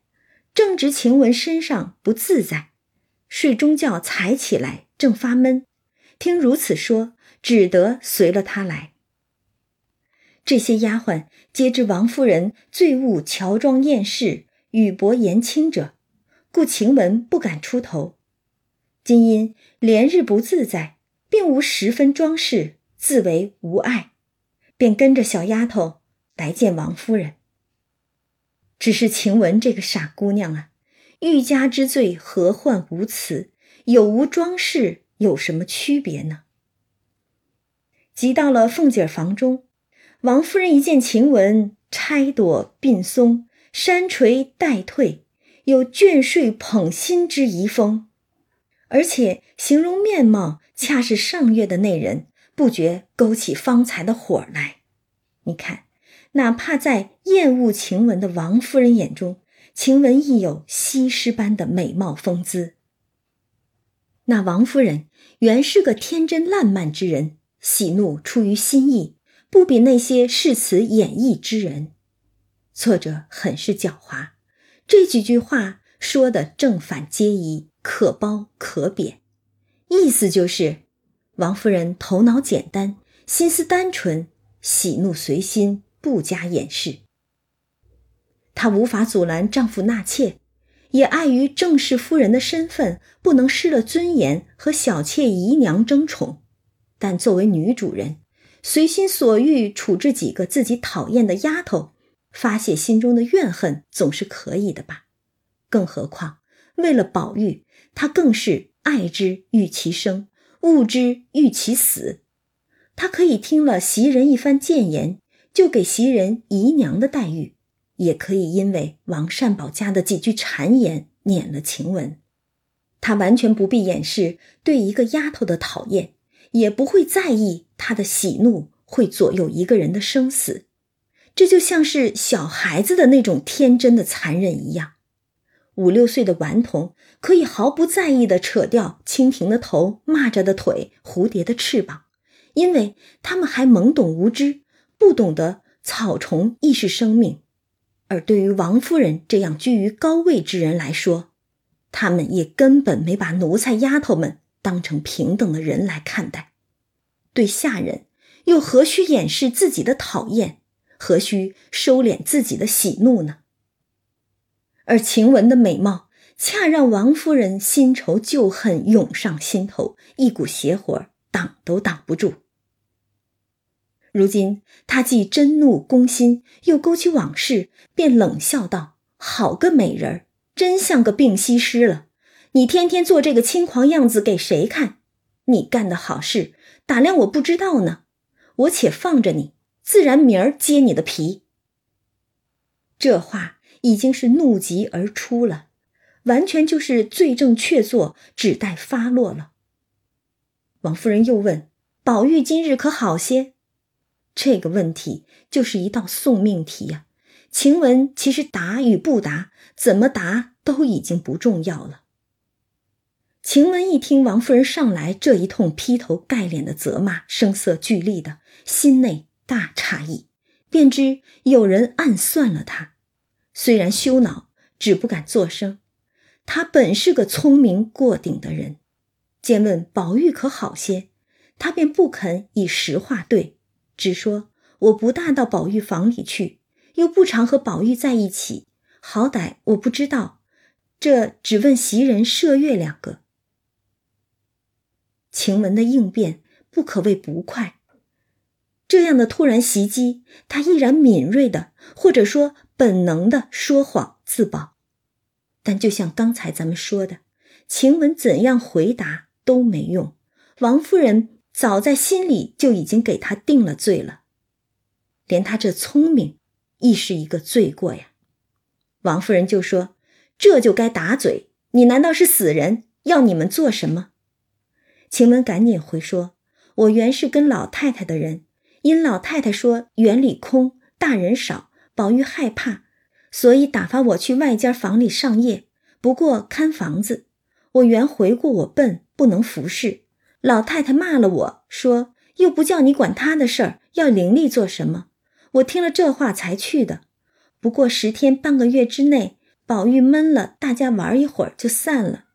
正值晴雯身上不自在，睡中觉才起来，正发闷。听如此说，只得随了她来。这些丫鬟皆知王夫人最恶乔装艳饰、语薄言轻者，故晴雯不敢出头。今因连日不自在，并无十分装饰，自为无碍，便跟着小丫头来见王夫人。只是晴雯这个傻姑娘啊，欲加之罪何患无辞？有无装饰有什么区别呢？即到了凤姐房中。王夫人一见晴雯，钗朵鬓松，山垂带退，有倦睡捧心之遗风，而且形容面貌恰是上月的那人，不觉勾起方才的火来。你看，哪怕在厌恶晴雯的王夫人眼中，晴雯亦有西施般的美貌风姿。那王夫人原是个天真烂漫之人，喜怒出于心意。不比那些誓词演绎之人，作者很是狡猾。这几句话说的正反皆宜，可褒可贬。意思就是，王夫人头脑简单，心思单纯，喜怒随心，不加掩饰。她无法阻拦丈夫纳妾，也碍于正室夫人的身份，不能失了尊严和小妾姨娘争宠。但作为女主人，随心所欲处置几个自己讨厌的丫头，发泄心中的怨恨总是可以的吧？更何况为了宝玉，她更是爱之欲其生，恶之欲其死。她可以听了袭人一番谏言，就给袭人姨娘的待遇，也可以因为王善保家的几句谗言撵了晴雯。她完全不必掩饰对一个丫头的讨厌。也不会在意她的喜怒会左右一个人的生死，这就像是小孩子的那种天真的残忍一样。五六岁的顽童可以毫不在意地扯掉蜻蜓的头、蚂蚱的腿、蝴蝶的翅膀，因为他们还懵懂无知，不懂得草虫亦是生命。而对于王夫人这样居于高位之人来说，他们也根本没把奴才丫头们当成平等的人来看待。对下人，又何须掩饰自己的讨厌？何须收敛自己的喜怒呢？而晴雯的美貌，恰让王夫人新仇旧恨涌上心头，一股邪火挡都挡不住。如今他既真怒攻心，又勾起往事，便冷笑道：“好个美人儿，真像个病西施了！你天天做这个轻狂样子给谁看？你干的好事。”打量我不知道呢，我且放着你，自然明儿揭你的皮。这话已经是怒极而出了，完全就是罪证确凿，只待发落了。王夫人又问：“宝玉今日可好些？”这个问题就是一道送命题呀。晴雯其实答与不答，怎么答都已经不重要了。晴雯一听王夫人上来这一通劈头盖脸的责骂，声色俱厉的，心内大诧异，便知有人暗算了她。虽然羞恼，只不敢作声。她本是个聪明过顶的人，见问宝玉可好些，她便不肯以实话对，只说我不大到宝玉房里去，又不常和宝玉在一起，好歹我不知道。这只问袭人、麝月两个。晴雯的应变不可谓不快。这样的突然袭击，她依然敏锐的，或者说本能的说谎自保。但就像刚才咱们说的，晴雯怎样回答都没用。王夫人早在心里就已经给他定了罪了，连他这聪明，亦是一个罪过呀。王夫人就说：“这就该打嘴，你难道是死人？要你们做什么？”晴雯赶紧回说：“我原是跟老太太的人，因老太太说园里空，大人少，宝玉害怕，所以打发我去外间房里上夜，不过看房子。我原回过我笨，不能服侍。老太太骂了我说，又不叫你管他的事儿，要伶俐做什么？我听了这话才去的。不过十天半个月之内，宝玉闷了，大家玩一会儿就散了。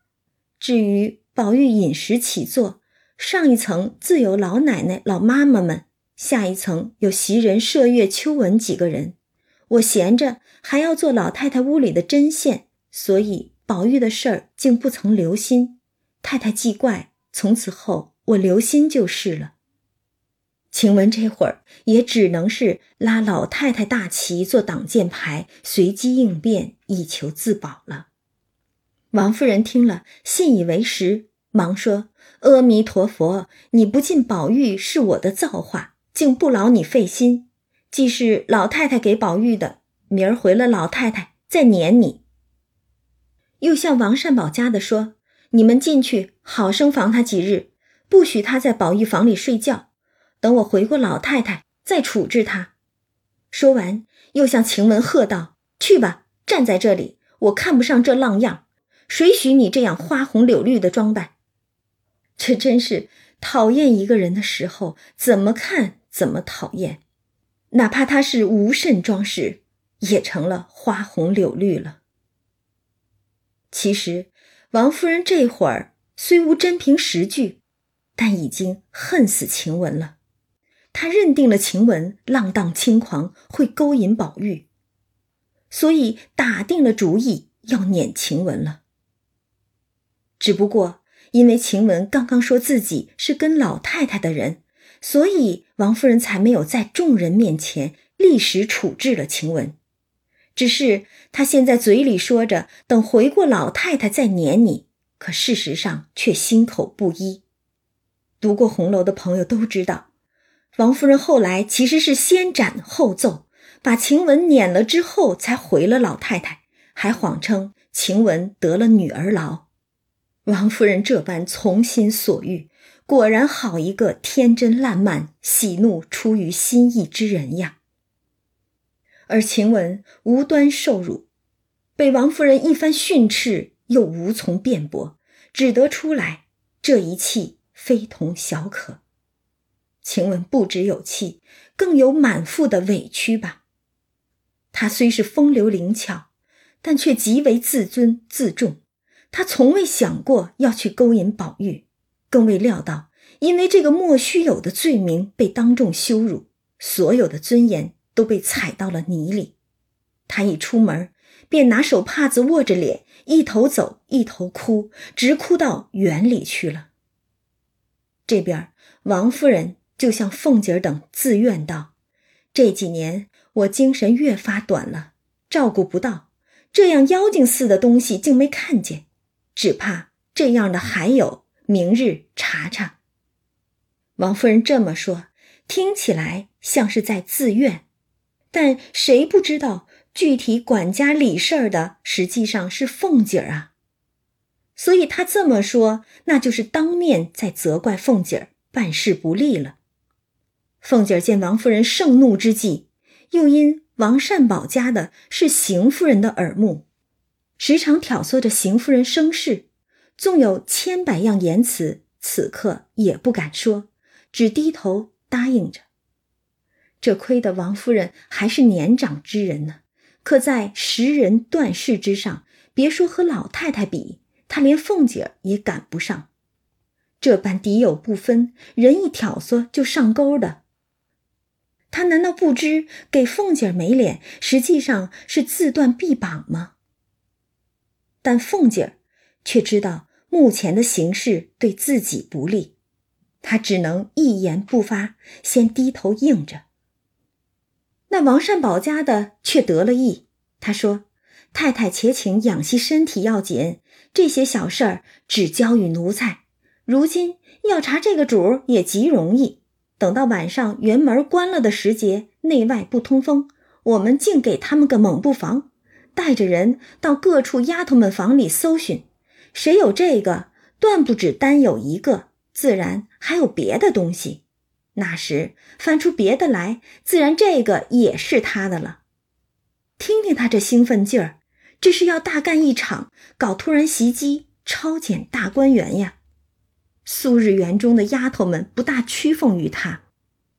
至于……”宝玉饮食起坐，上一层自有老奶奶、老妈妈们，下一层有袭人、麝月、秋纹几个人。我闲着还要做老太太屋里的针线，所以宝玉的事儿竟不曾留心。太太既怪，从此后我留心就是了。晴雯这会儿也只能是拉老太太大旗做挡箭牌，随机应变，以求自保了。王夫人听了，信以为实，忙说：“阿弥陀佛，你不进宝玉是我的造化，竟不劳你费心。既是老太太给宝玉的，明儿回了老太太再撵你。”又向王善保家的说：“你们进去好生防他几日，不许他在宝玉房里睡觉。等我回过老太太再处置他。”说完，又向晴雯喝道：“去吧，站在这里，我看不上这浪样。”谁许你这样花红柳绿的装扮？这真是讨厌一个人的时候，怎么看怎么讨厌。哪怕他是无甚装饰，也成了花红柳绿了。其实，王夫人这会儿虽无真凭实据，但已经恨死晴雯了。她认定了晴雯浪荡轻狂，会勾引宝玉，所以打定了主意要撵晴雯了。只不过因为晴雯刚刚说自己是跟老太太的人，所以王夫人才没有在众人面前立时处置了晴雯。只是她现在嘴里说着等回过老太太再撵你，可事实上却心口不一。读过红楼的朋友都知道，王夫人后来其实是先斩后奏，把晴雯撵了之后才回了老太太，还谎称晴雯得了女儿痨。王夫人这般从心所欲，果然好一个天真烂漫、喜怒出于心意之人呀！而晴雯无端受辱，被王夫人一番训斥，又无从辩驳，只得出来。这一气非同小可。晴雯不只有气，更有满腹的委屈吧。她虽是风流灵巧，但却极为自尊自重。她从未想过要去勾引宝玉。更未料到，因为这个莫须有的罪名被当众羞辱，所有的尊严都被踩到了泥里。他一出门，便拿手帕子握着脸，一头走，一头哭，直哭到园里去了。这边，王夫人就向凤姐等自怨道：“这几年我精神越发短了，照顾不到，这样妖精似的东西竟没看见，只怕这样的还有。”明日查查。王夫人这么说，听起来像是在自怨，但谁不知道具体管家理事儿的实际上是凤姐儿啊？所以她这么说，那就是当面在责怪凤姐儿办事不力了。凤姐儿见王夫人盛怒之际，又因王善保家的是邢夫人的耳目，时常挑唆着邢夫人生事。纵有千百样言辞，此刻也不敢说，只低头答应着。这亏得王夫人还是年长之人呢，可在识人断事之上，别说和老太太比，她连凤姐儿也赶不上。这般敌友不分，人一挑唆就上钩的，她难道不知给凤姐儿没脸，实际上是自断臂膀吗？但凤姐儿却知道。目前的形势对自己不利，她只能一言不发，先低头应着。那王善保家的却得了意，他说：“太太且请养息身体要紧，这些小事儿只交与奴才。如今要查这个主也极容易，等到晚上园门关了的时节，内外不通风，我们竟给他们个猛布防，带着人到各处丫头们房里搜寻。”谁有这个，断不止单有一个，自然还有别的东西。那时翻出别的来，自然这个也是他的了。听听他这兴奋劲儿，这是要大干一场，搞突然袭击，抄检大观园呀！苏日园中的丫头们不大屈奉于他，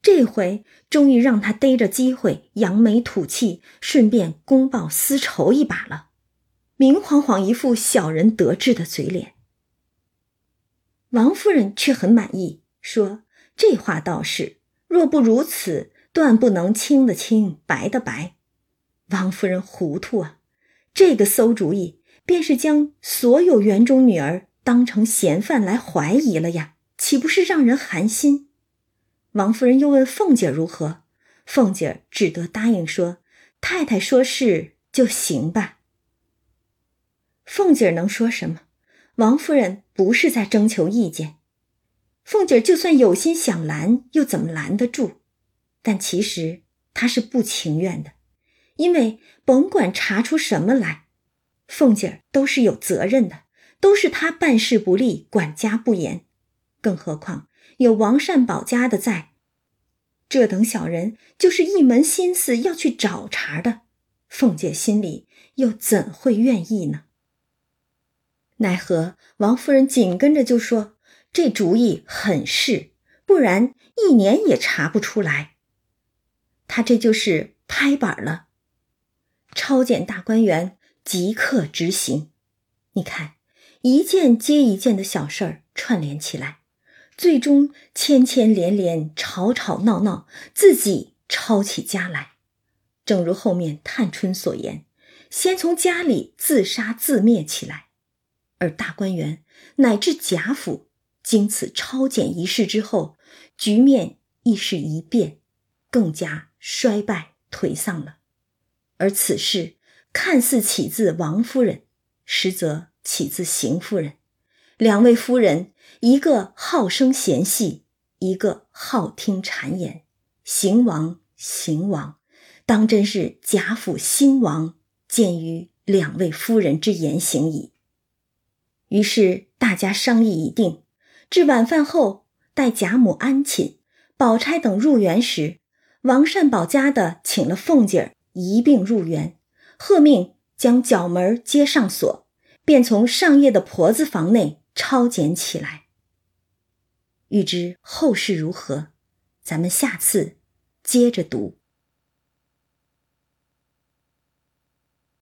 这回终于让他逮着机会扬眉吐气，顺便公报私仇一把了。明晃晃一副小人得志的嘴脸，王夫人却很满意，说：“这话倒是，若不如此，断不能清的清，白的白。”王夫人糊涂啊，这个馊主意，便是将所有园中女儿当成嫌犯来怀疑了呀，岂不是让人寒心？王夫人又问凤姐如何，凤姐只得答应说：“太太说是就行吧。”凤姐能说什么？王夫人不是在征求意见。凤姐儿就算有心想拦，又怎么拦得住？但其实她是不情愿的，因为甭管查出什么来，凤姐儿都是有责任的，都是她办事不力，管家不严。更何况有王善保家的在，这等小人就是一门心思要去找茬的，凤姐心里又怎会愿意呢？奈何王夫人紧跟着就说：“这主意很是，不然一年也查不出来。”他这就是拍板了，抄检大观园，即刻执行。你看，一件接一件的小事儿串联起来，最终牵牵连连，吵吵闹闹，自己抄起家来。正如后面探春所言，先从家里自杀自灭起来。而大观园乃至贾府，经此抄检一事之后，局面亦是一变，更加衰败颓丧了。而此事看似起自王夫人，实则起自邢夫人。两位夫人，一个好生嫌隙，一个好听谗言。邢王，邢王，当真是贾府兴亡，见于两位夫人之言行矣。于是大家商议已定，至晚饭后，待贾母安寝，宝钗等入园时，王善保家的请了凤姐儿一并入园，喝命将角门接上锁，便从上夜的婆子房内抄检起来。欲知后事如何，咱们下次接着读。